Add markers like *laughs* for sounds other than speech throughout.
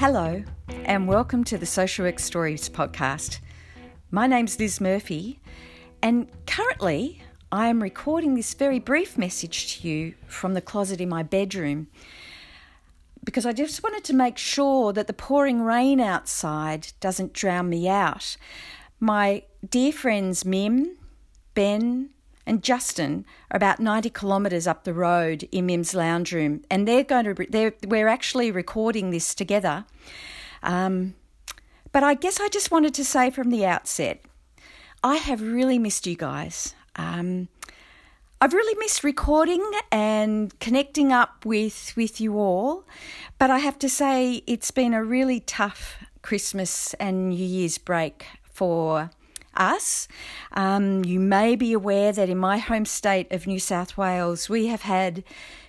Hello, and welcome to the Social Work Stories podcast. My name's Lis Murphy, and currently I am recording this very brief message to you from the closet in my bedroom because I just wanted to make sure that the pouring rain outside doesn't drown me out. My dear friends Mim, Ben, and Justin are about 90 kilometres up the road in Mim's lounge room, and they're going to they're, we're actually recording this together. Um, but I guess I just wanted to say from the outset, I have really missed you guys. Um, I've really missed recording and connecting up with with you all, but I have to say it's been a really tough Christmas and New Year's break for us. Um, you may be aware that in my home state of New South Wales, we have had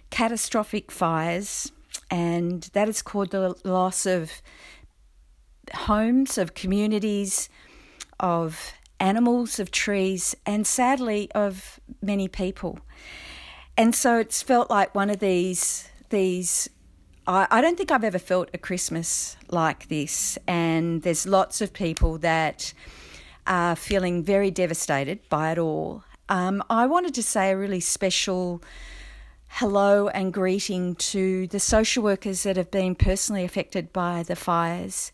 catastrophic fires, and that has caused the loss of homes, of communities, of animals, of trees, and sadly of many people. And so it's felt like one of these these I, I don't think I've ever felt a Christmas like this. And there's lots of people that are feeling very devastated by it all. Um, I wanted to say a really special hello and greeting to the social workers that have been personally affected by the fires.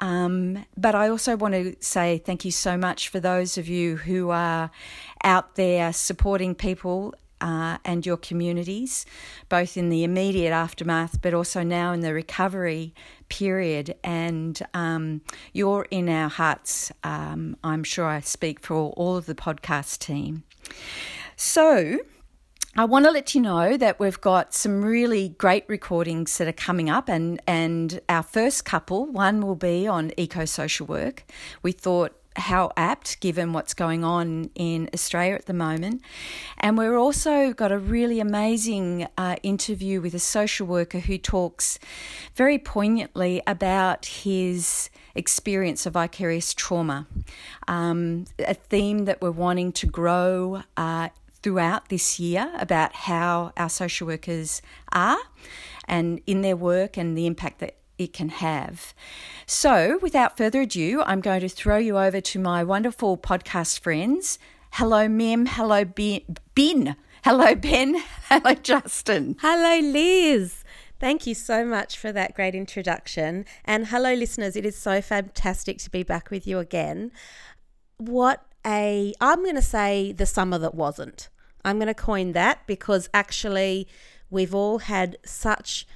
Um, but I also want to say thank you so much for those of you who are out there supporting people uh, and your communities, both in the immediate aftermath, but also now in the recovery period. And um, you're in our hearts. Um, I'm sure I speak for all, of the podcast team. So, I want to let you know that we've got some really great recordings that are coming up, and, and our first couple, one will be on eco social work. We thought how apt given what's going on in Australia at the moment. And we've also got a really amazing uh, interview with a social worker who talks very poignantly about his experience of vicarious trauma, um, a theme that we're wanting to grow. Uh, throughout this year about how our social workers are and in their work and the impact that it can have. So, without further ado, I'm going to throw you over to my wonderful podcast friends. Hello, Mim. Hello, Ben. Hello, Ben. *laughs* Hello, Justin. Hello, Lis. Thank you so much for that great introduction. And hello, listeners. It is so fantastic to be back with you again. What a, I'm going to say the summer that wasn't. I'm going to coin that because actually we've all had such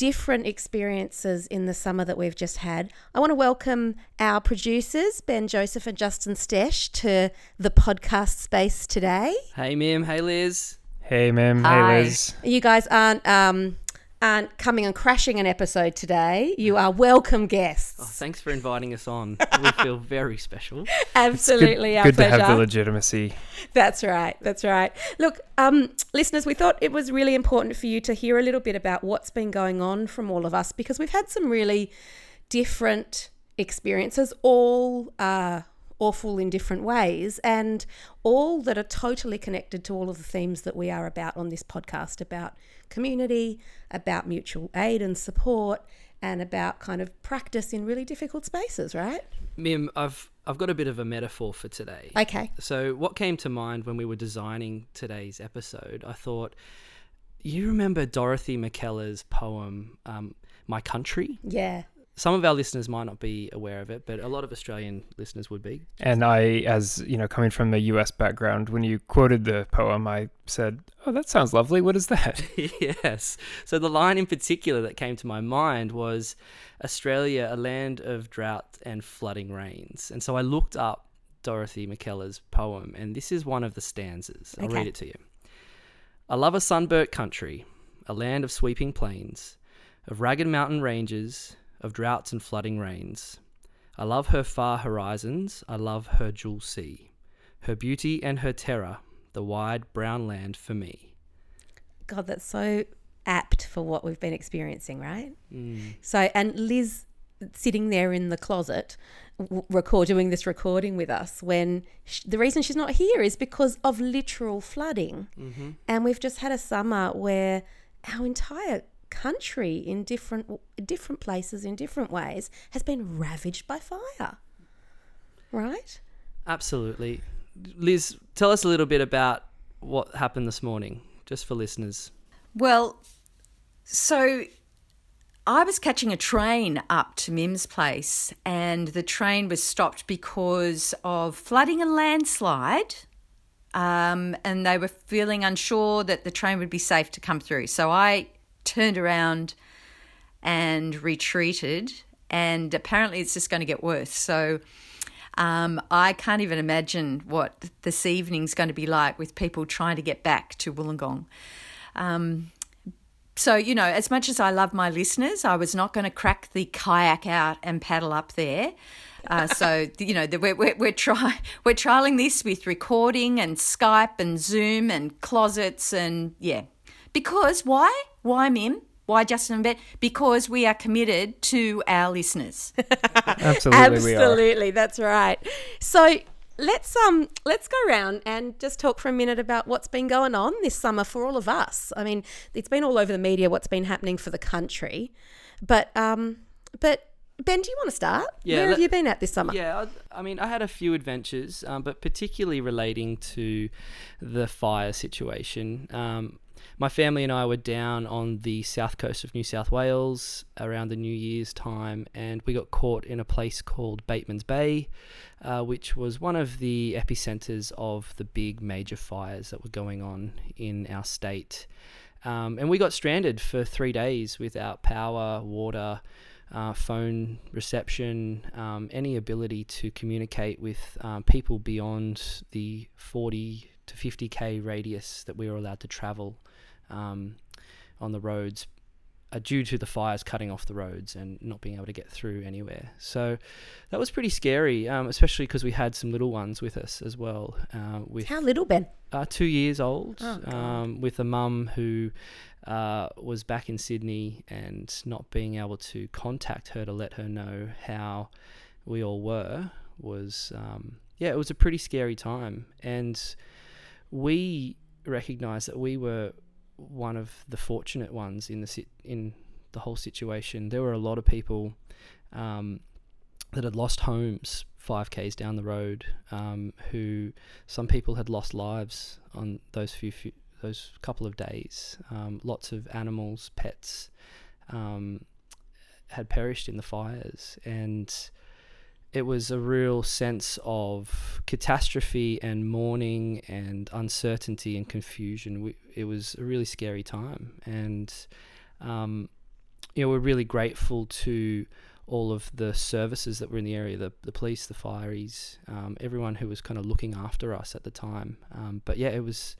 different experiences in the summer that we've just had. I want to welcome our producers, Ben Joseph and Justin Stech, to the podcast space today. Hey, Mim. Hey, Lis. Hey, Mim. Hey, Lis. You guys aren't um, aren't coming and crashing an episode today. You are welcome guests. Oh, thanks for inviting us on. we *laughs* feel very special. Absolutely, good, our good pleasure. to have the legitimacy. That's right. That's right. Look, um, listeners, we thought it was really important for you to hear a little bit about what's been going on from all of us because we've had some really different experiences, all uh, awful in different ways, and all that are totally connected to all of the themes that we are about on this podcast about community, about mutual aid and support, and about kind of practice in really difficult spaces, right? Mim, I've I've got a bit of a metaphor for today. Okay. So what came to mind when we were designing today's episode? I thought, you remember Dorothy Mackellar's poem, um, "My Country"? Yeah some of our listeners might not be aware of it, but a lot of Australian listeners would be. And I, as you know, coming from a US background, when you quoted the poem, I said, Oh, that sounds lovely. What is that? *laughs* yes. So the line in particular that came to my mind was Australia, a land of drought and flooding rains. And so I looked up Dorothy Mackellar's poem, and this is one of the stanzas. I'll okay. read it to you. I love a sunburnt country, a land of sweeping plains, of ragged mountain ranges of droughts and flooding rains. I love her far horizons, I love her jewel sea, her beauty and her terror, the wide brown land for me. God, that's so apt for what we've been experiencing, right? Mm. So, and Lis sitting there in the closet record doing this recording with us when sh- the reason she's not here is because of literal flooding Mm-hmm. and we've just had a summer where our entire country in different different places in different ways has been ravaged by fire. Right? Absolutely. Lis, tell us a little bit about what happened this morning, just for listeners. Well, so I was catching a train up to Mim's place, and the train was stopped because of flooding and landslide. Um, and they were feeling unsure that the train would be safe to come through. So I turned around and retreated, and apparently it's just going to get worse. So um, I can't even imagine what this evening's going to be like with people trying to get back to Wollongong. Um, so, you know, as much as I love my listeners, I was not going to crack the kayak out and paddle up there. Uh, *laughs* so, you know, we're, we're, we're, try, *laughs* we're trialing this with recording and Skype and Zoom and closets and yeah. Because why? Why, Mim? Why Justin and Ben? Because we are committed to our listeners. *laughs* Absolutely, Absolutely, that's right. So let's um let's go around and just talk for a minute about what's been going on this summer for all of us. I mean, it's been all over the media what's been happening for the country, but um but Ben, do you want to start? Yeah, Where let- have you been at this summer? Yeah, I, I mean, I had a few adventures, um, but particularly relating to the fire situation. Um, my family and I were down on the south coast of New South Wales around the New Year's time, and we got caught in a place called Bateman's Bay, uh, which was one of the epicenters of the big major fires that were going on in our state. Um, and we got stranded for three days without power, water, uh, phone reception, um, any ability to communicate with um, people beyond the 40 to 50k radius that we were allowed to travel um, on the roads uh, due to the fires cutting off the roads and not being able to get through anywhere. So that was pretty scary, um, especially because we had some little ones with us as well. Uh, with How little, Ben? uh, two years old, Oh, um, with a mum who uh, was back in Sydney and not being able to contact her to let her know how we all were was, um, yeah, it was a pretty scary time. And we recognised that we were one of the fortunate ones in the sit- in the whole situation. There were a lot of people um, that had lost homes five k's down the road, um, who some people had lost lives on those few, few those couple of days. Um, lots of animals, pets, um, had perished in the fires, and it was a real sense of catastrophe and mourning and uncertainty and confusion. We, it was a really scary time, and um, you know we're really grateful to all of the services that were in the area the, the police, the fireys, um, everyone who was kind of looking after us at the time. Um, but yeah, it was,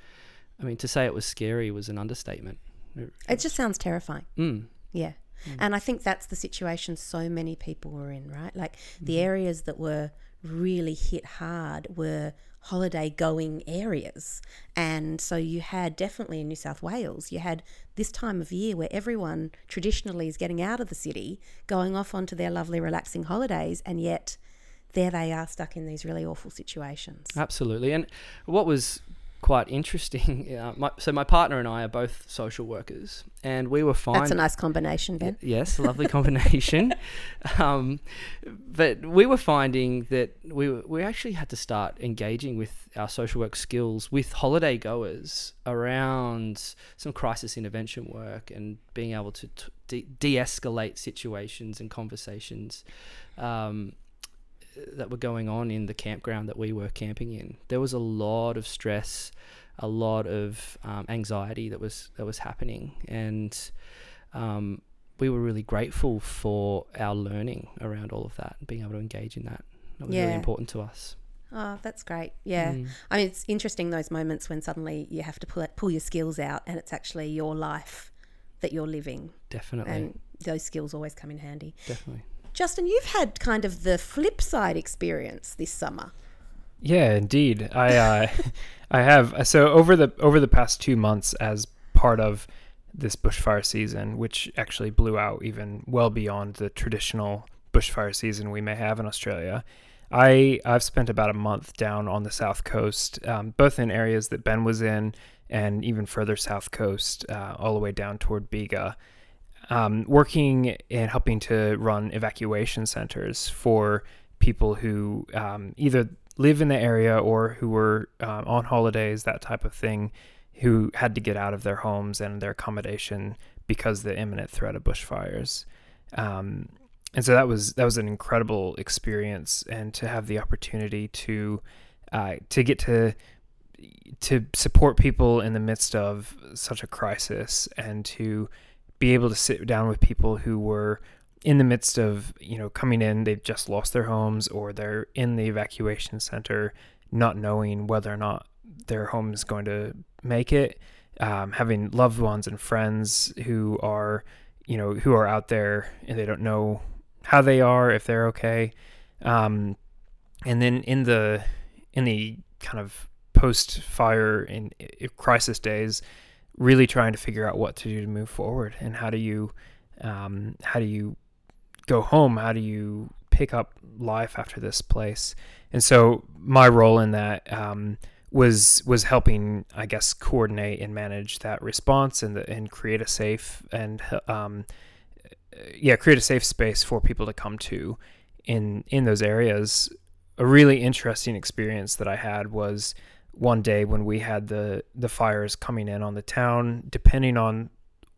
I mean, to say it was scary was an understatement. It- It just sounds terrifying. Mm, Yeah. And I think that's the situation so many people were in, right? Like the Mm-hmm. areas that were really hit hard were holiday going areas. And so you had definitely in New South Wales, you had this time of year where everyone traditionally is getting out of the city, going off onto their lovely, relaxing holidays, and yet there they are stuck in these really awful situations. absolutely. And what was quite interesting, *laughs* uh, my, so my partner and I are both social workers, and we were fine. That's a nice combination, Ben. Yes, lovely combination. *laughs* um, but we were finding that we we actually had to start engaging with our social work skills with holiday goers around some crisis intervention work and being able to t- de- de-escalate situations and conversations. Um, that were going on in the campground that we were camping in. There was a lot of stress, a lot of um, anxiety that was that was happening, and um, we were really grateful for our learning around all of that and being able to engage in that. That was really important to us. Oh, that's great. Yeah. Mm. I mean, it's interesting those moments when suddenly you have to pull, pull your skills out and it's actually your life that you're living. Definitely, And those skills always come in handy. definitely. Justin, you've had kind of the flip side experience this summer. Yeah, indeed. I uh, *laughs* I have so over the over the past two months as part of this bushfire season, which actually blew out even well beyond the traditional bushfire season we may have in Australia. I I've spent about a month down on the south coast, um, both in areas that Ben was in, and even further south coast, uh, all the way down toward Bega. Um, working and helping to run evacuation centers for people who um, either live in the area or who were um, on holidays, that type of thing, who had to get out of their homes and their accommodation because the imminent threat of bushfires. Um, and so that was that was an incredible experience, and to have the opportunity to uh, to get to to support people in the midst of such a crisis, and to be able to sit down with people who were in the midst of you know coming in they've just lost their homes or they're in the evacuation center not knowing whether or not their home is going to make it um, having loved ones and friends who are you know who are out there and they don't know how they are if they're okay. Um, and then in the in the kind of post fire in crisis days really trying to figure out what to do to move forward and how do you um, how do you go home? How do you pick up life after this place? And so my role in that um, was was helping, I guess, coordinate and manage that response and the, and create a safe and um, yeah, create a safe space for people to come to in in those areas. A really interesting experience that I had was one day when we had the the fires coming in on the town. Depending on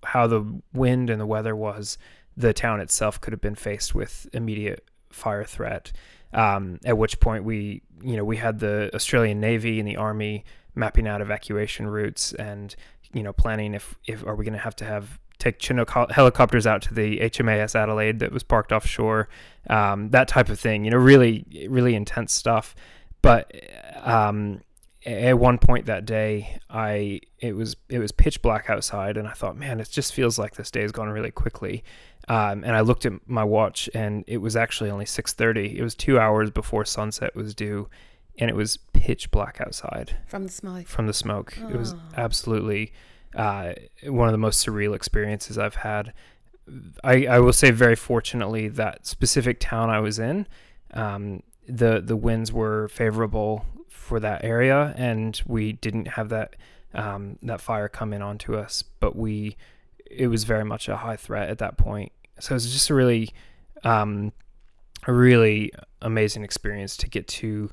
how the wind and the weather was, the town itself could have been faced with immediate fire threat. Um, at which point we, you know, we had the Australian Navy and the Army mapping out evacuation routes and, you know, planning if, if are we going to have to have take Chinook helicopters out to the HMAS Adelaide that was parked offshore, um, that type of thing. You know, really, really intense stuff. But um, at one point that day, I it was it was pitch black outside, and I thought, man, it just feels like this day has gone really quickly. Um, and I looked at my watch, and it was actually only six thirty. It was two hours before sunset was due, and it was pitch black outside from the smoke. From the smoke, oh. it was absolutely uh, one of the most surreal experiences I've had. I, I will say, very fortunately, that specific town I was in, um, the the winds were favorable for that area, and we didn't have that um, that fire come in onto us. But we it was very much a high threat at that point. So it was just a really, um, a really amazing experience to get to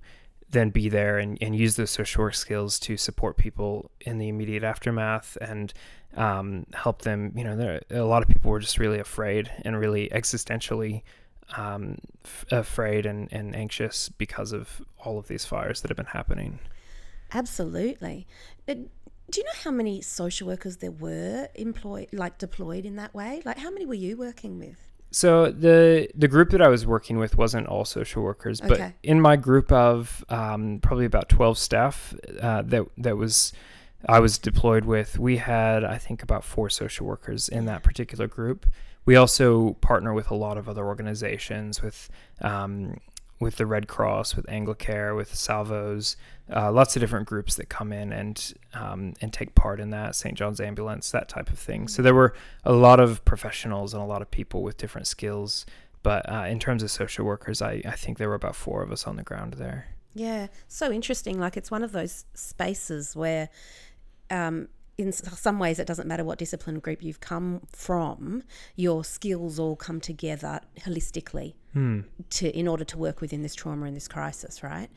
then be there and, and use those social work skills to support people in the immediate aftermath and um, help them. You know, there, a lot of people were just really afraid and really existentially um, f- afraid and, and anxious because of all of these fires that have been happening. Absolutely. It, do you know how many social workers there were employed, like deployed in that way? Like, how many were you working with? So the the group that I was working with wasn't all social workers, but in my group of um, probably about twelve staff uh, that that was I was deployed with, we had I think about four social workers in that particular group. We also partner with a lot of other organizations, with um, with the Red Cross, with Anglicare, with Salvos, uh, lots of different groups that come in and um, and take part in that. St. John's Ambulance, that type of thing. So there were a lot of professionals and a lot of people with different skills. But uh, in terms of social workers, I, I think there were about four of us on the ground there. Yeah, so interesting. Like, it's one of those spaces where, um, in some ways, it doesn't matter what discipline group you've come from, your skills all come together holistically Hmm. to in order to work within this trauma and this crisis, right?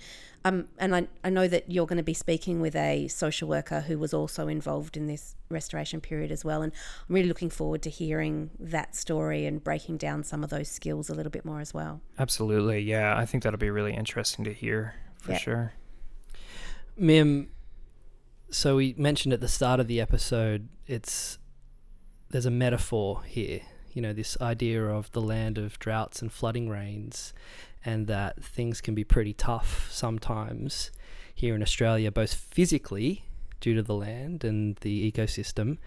Um, and I, I know that you're going to be speaking with a social worker who was also involved in this restoration period as well. And I'm really looking forward to hearing that story and breaking down some of those skills a little bit more as well. Absolutely. Yeah. I think that'll be really interesting to hear for Yeah. sure. Mim, so we mentioned at the start of the episode, it's there's a metaphor here. You know, this idea of the land of droughts and flooding rains, and that things can be pretty tough sometimes here in Australia, both physically due to the land and the ecosystem,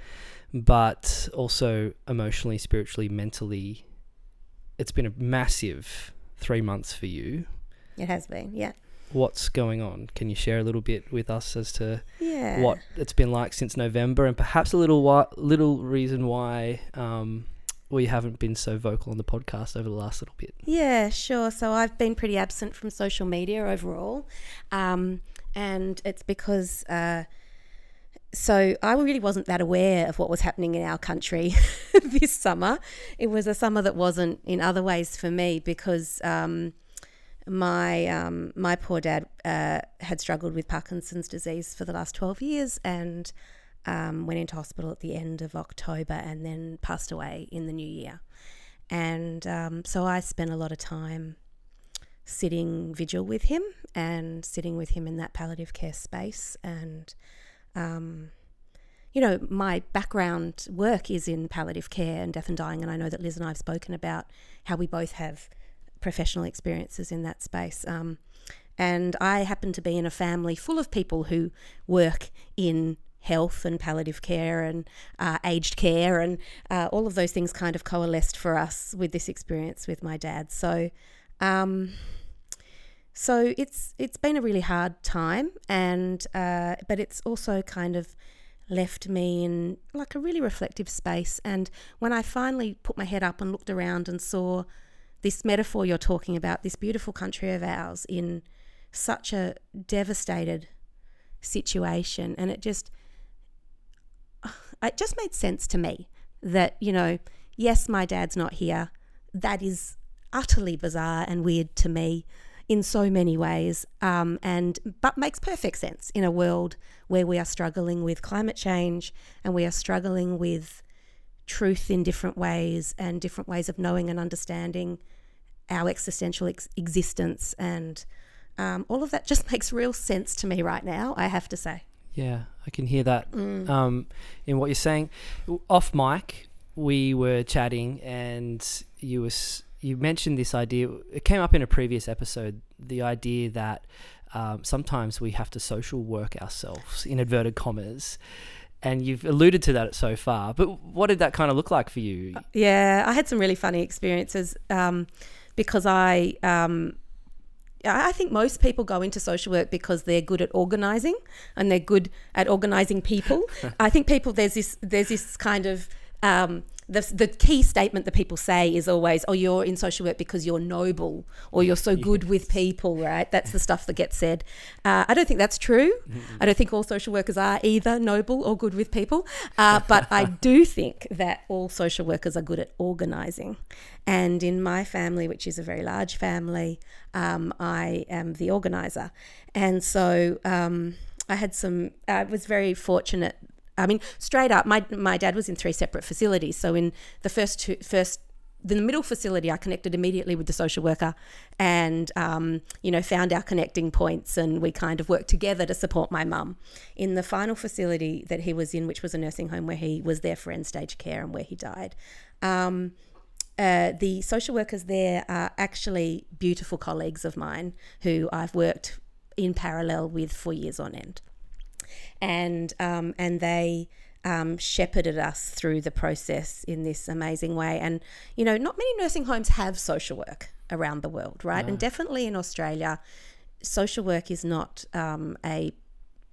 but also emotionally, spiritually, mentally. It's been a massive three months for you. It has been, yeah. What's going on? Can you share a little bit with us as to Yeah. what it's been like since November, and perhaps a little why, little reason why um, we haven't been so vocal on the podcast over the last little bit. Yeah, sure. So I've been pretty absent from social media overall. Um, and it's because uh, so I really wasn't that aware of what was happening in our country *laughs* this summer. It was a summer that wasn't in other ways for me because um, my um, my poor dad uh, had struggled with Parkinson's disease for the last twelve years and um, went into hospital at the end of October and then passed away in the new year. And um, so I spent a lot of time sitting vigil with him and sitting with him in that palliative care space and um, you know, my background work is in palliative care and death and dying, and I know that Lis and I have spoken about how we both have professional experiences in that space. Um, and I happen to be in a family full of people who work in health and palliative care and uh, aged care, and uh, all of those things kind of coalesced for us with this experience with my dad. So, um, so it's it's been a really hard time, and uh, but it's also kind of left me in like a really reflective space. And when I finally put my head up and looked around and saw this metaphor you're talking about, this beautiful country of ours in such a devastated situation, and it just *sighs* it just made sense to me that you know, yes, my dad's not here. That is utterly bizarre and weird to me in so many ways, um, and but makes perfect sense in a world where we are struggling with climate change and we are struggling with truth in different ways and different ways of knowing and understanding our existential ex- existence and um, all of that just *laughs* makes real sense to me right now. I have to say. Yeah, I can hear that Mm. um, in what you're saying. Off mic, we were chatting, and you was you mentioned this idea. It came up in a previous episode. The idea that um, sometimes we have to social work ourselves, in inverted commas. And you've alluded to that so far, but what did that kind of look like for you? Yeah, I had some really funny experiences um, because I. Um, I think most people go into social work because they're good at organizing and they're good at organizing people. *laughs* I think people there's this there's this kind of um, the the key statement that people say is always, "Oh, you're in social work because you're noble or you're so good with people." Right? That's the stuff that gets said. Uh, I don't think that's true. I don't think all social workers are either noble or good with people. Uh, but I *laughs* do think that all social workers are good at organising. And in my family, which is a very large family, um, I am the organiser. And so um, I had some, I was very fortunate. I mean, straight up, my, my dad was in three separate facilities. So in the first two, first the middle facility, I connected immediately with the social worker and, um, you know, found our connecting points and we kind of worked together to support my mum. In the final facility that he was in, which was a nursing home where he was there for end stage care and where he died, um, uh, the social workers there are actually beautiful colleagues of mine who I've worked in parallel with for years on end. And, um, and they, um, shepherded us through the process in this amazing way. And, you know, not many nursing homes have social work around the world, right? And definitely in Australia, social work is not um, a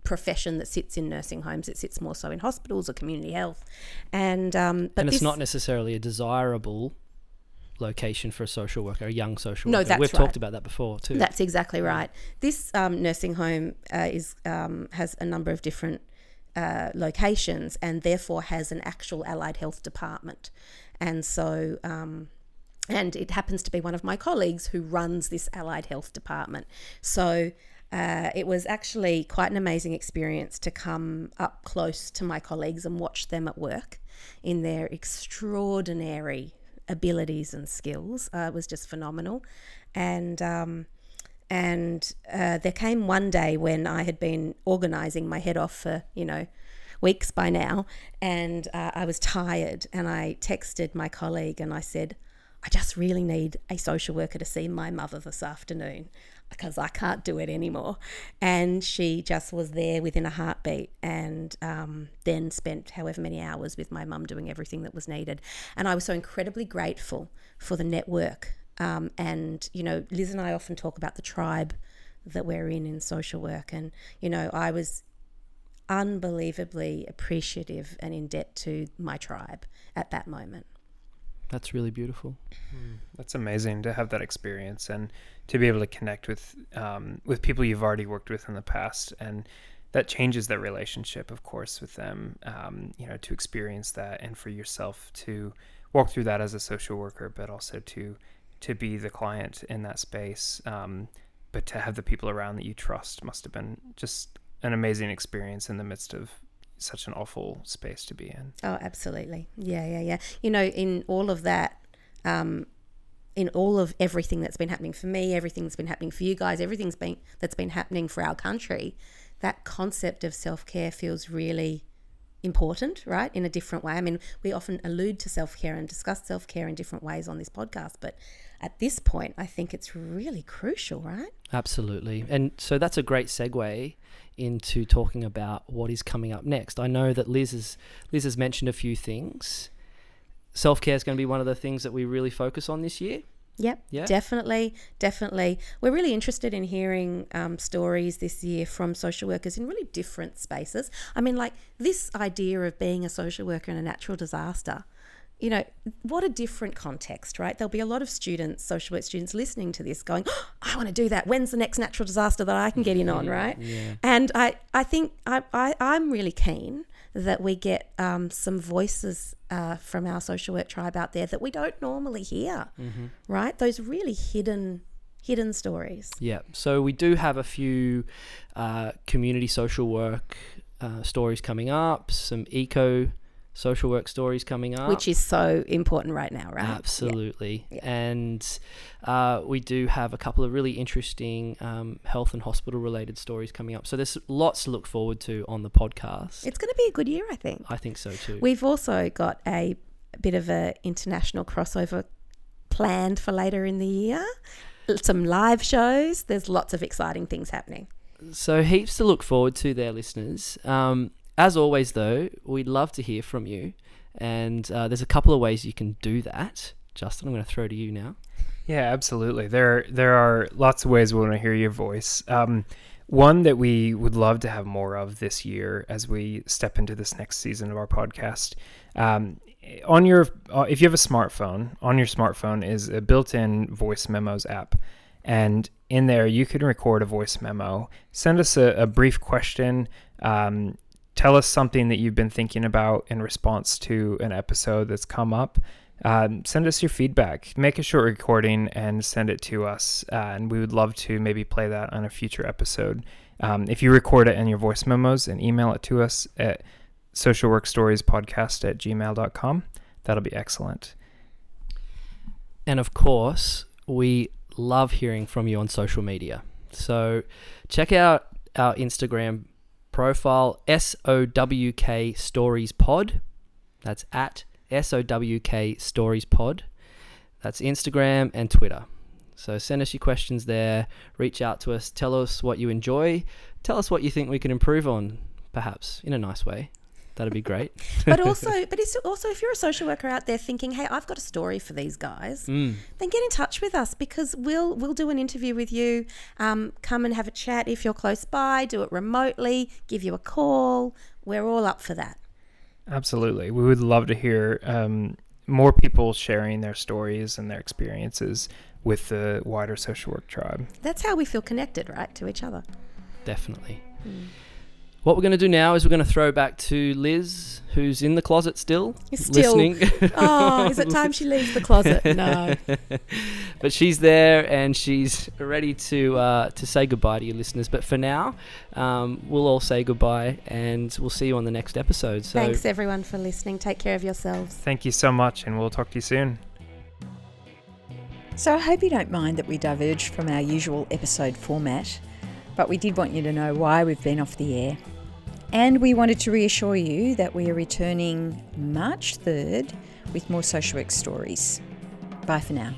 profession that sits in nursing homes. It sits more so in hospitals or community health. And, um, but and it's this- not necessarily a desirable location for a social worker, a young social No, worker. that's We've right. talked about that before too. That's exactly right. This um, nursing home uh, is um, has a number of different uh, locations and therefore has an actual allied health department, and so. Um, and it happens to be one of my colleagues who runs this allied health department. So uh, it was actually quite an amazing experience to come up close to my colleagues and watch them at work in their extraordinary abilities and skills. Uh, it was just phenomenal. And um, and uh, there came one day when I had been organising my head off for, you know, weeks by now, and uh, I was tired. And I texted my colleague and I said, I just really need a social worker to see my mother this afternoon because I can't do it anymore. And she just was there within a heartbeat and um, then spent however many hours with my mum doing everything that was needed. And I was so incredibly grateful for the network. Um, and, you know, Lis and I often talk about the tribe that we're in in social work. And, you know, I was unbelievably appreciative and in debt to my tribe at that moment. That's really beautiful. That's amazing to have that experience and to be able to connect with um, with people you've already worked with in the past and that changes the relationship, of course, with them. Um, you know, to experience that, and for yourself to walk through that as a social worker, but also to to be the client in that space. Um, but to have the people around that you trust must have been just an amazing experience in the midst of such an awful space to be in. Oh, absolutely. Yeah, yeah, yeah. You know, in all of that, um, in all of everything that's been happening for me, everything that's been happening for you guys, everything's been that's been happening for our country, that concept of self care feels really important, right? In a different way. I mean, we often allude to self care and discuss self care in different ways on this podcast, but at this point, I think it's really crucial, right? Absolutely. And so that's a great segue into talking about what is coming up next. I know that Lis has, Lis has mentioned a few things. Self care is going to be one of the things that we really focus on this year. Yep, yeah. definitely, definitely. We're really interested in hearing um, stories this year from social workers in really different spaces. I mean, like this idea of being a social worker in a natural disaster you know, what a different context, right? There'll be a lot of students, social work students, listening to this going, oh, I want to do that. When's the next natural disaster that I can get in on, *laughs* right? Yeah. And I, I think I, I, I'm really keen that we get um, some voices uh, from our social work tribe out there that we don't normally hear, mm-hmm. right? Those really hidden hidden stories. Yeah. So we do have a few uh, community social work uh, stories coming up, some eco social work stories coming up, which is so important right now, right? Absolutely. Yeah. And uh, we do have a couple of really interesting um, health and hospital related stories coming up. So there's lots to look forward to on the podcast. It's going to be a good year, I think. I think so too. We've also got a bit of a international crossover planned for later in the year. Some live shows. There's lots of exciting things happening. So heaps to look forward to there, listeners. Um, as always, though, we'd love to hear from you. And uh, there's a couple of ways you can do that. Justin, I'm going to throw to you now. Yeah, absolutely. There, there are lots of ways we want to hear your voice. Um, one that we would love to have more of this year as we step into this next season of our podcast. Um, on your, uh, if you have a smartphone, on your smartphone is a built-in voice memos app, and in there you can record a voice memo. Send us a, a brief question. Um, tell us something that you've been thinking about in response to an episode that's come up. Um, send us your feedback. Make a short recording and send it to us. Uh, and we would love to maybe play that on a future episode. Um, if you record it in your voice memos and email it to us at socialworkstoriespodcast at gmail.com, that'll be excellent. And of course, we love hearing from you on social media. So check out our Instagram profile SOWK Stories Pod. That's at SOWK Stories Pod. That's Instagram and Twitter. So send us your questions there. Reach out to us. Tell us what you enjoy. Tell us what you think we can improve on, perhaps in a nice way. That'd be great. *laughs* but also, *laughs* but it's also if you're a social worker out there thinking, "Hey, I've got a story for these guys," mm. then get in touch with us because we'll we'll do an interview with you. Um, come and have a chat if you're close by. Do it remotely. Give you a call. We're all up for that. Absolutely, we would love to hear um, more people sharing their stories and their experiences with the wider social work tribe. That's how we feel connected, right, to each other. Definitely. Mm. What we're going to do now is we're going to throw back to Lis, who's in the closet still, still listening. *laughs* oh, is it time she leaves the closet? *laughs* No. but she's there and she's ready to uh, to say goodbye to your listeners. But for now, um, we'll all say goodbye and we'll see you on the next episode. So Thanks everyone for listening. Take care of yourselves. Thank you so much, and we'll talk to you soon. So I hope you don't mind that we diverged from our usual episode format, but we did want you to know why we've been off the air. And we wanted to reassure you that we are returning March 3rd with more social work stories. Bye for now.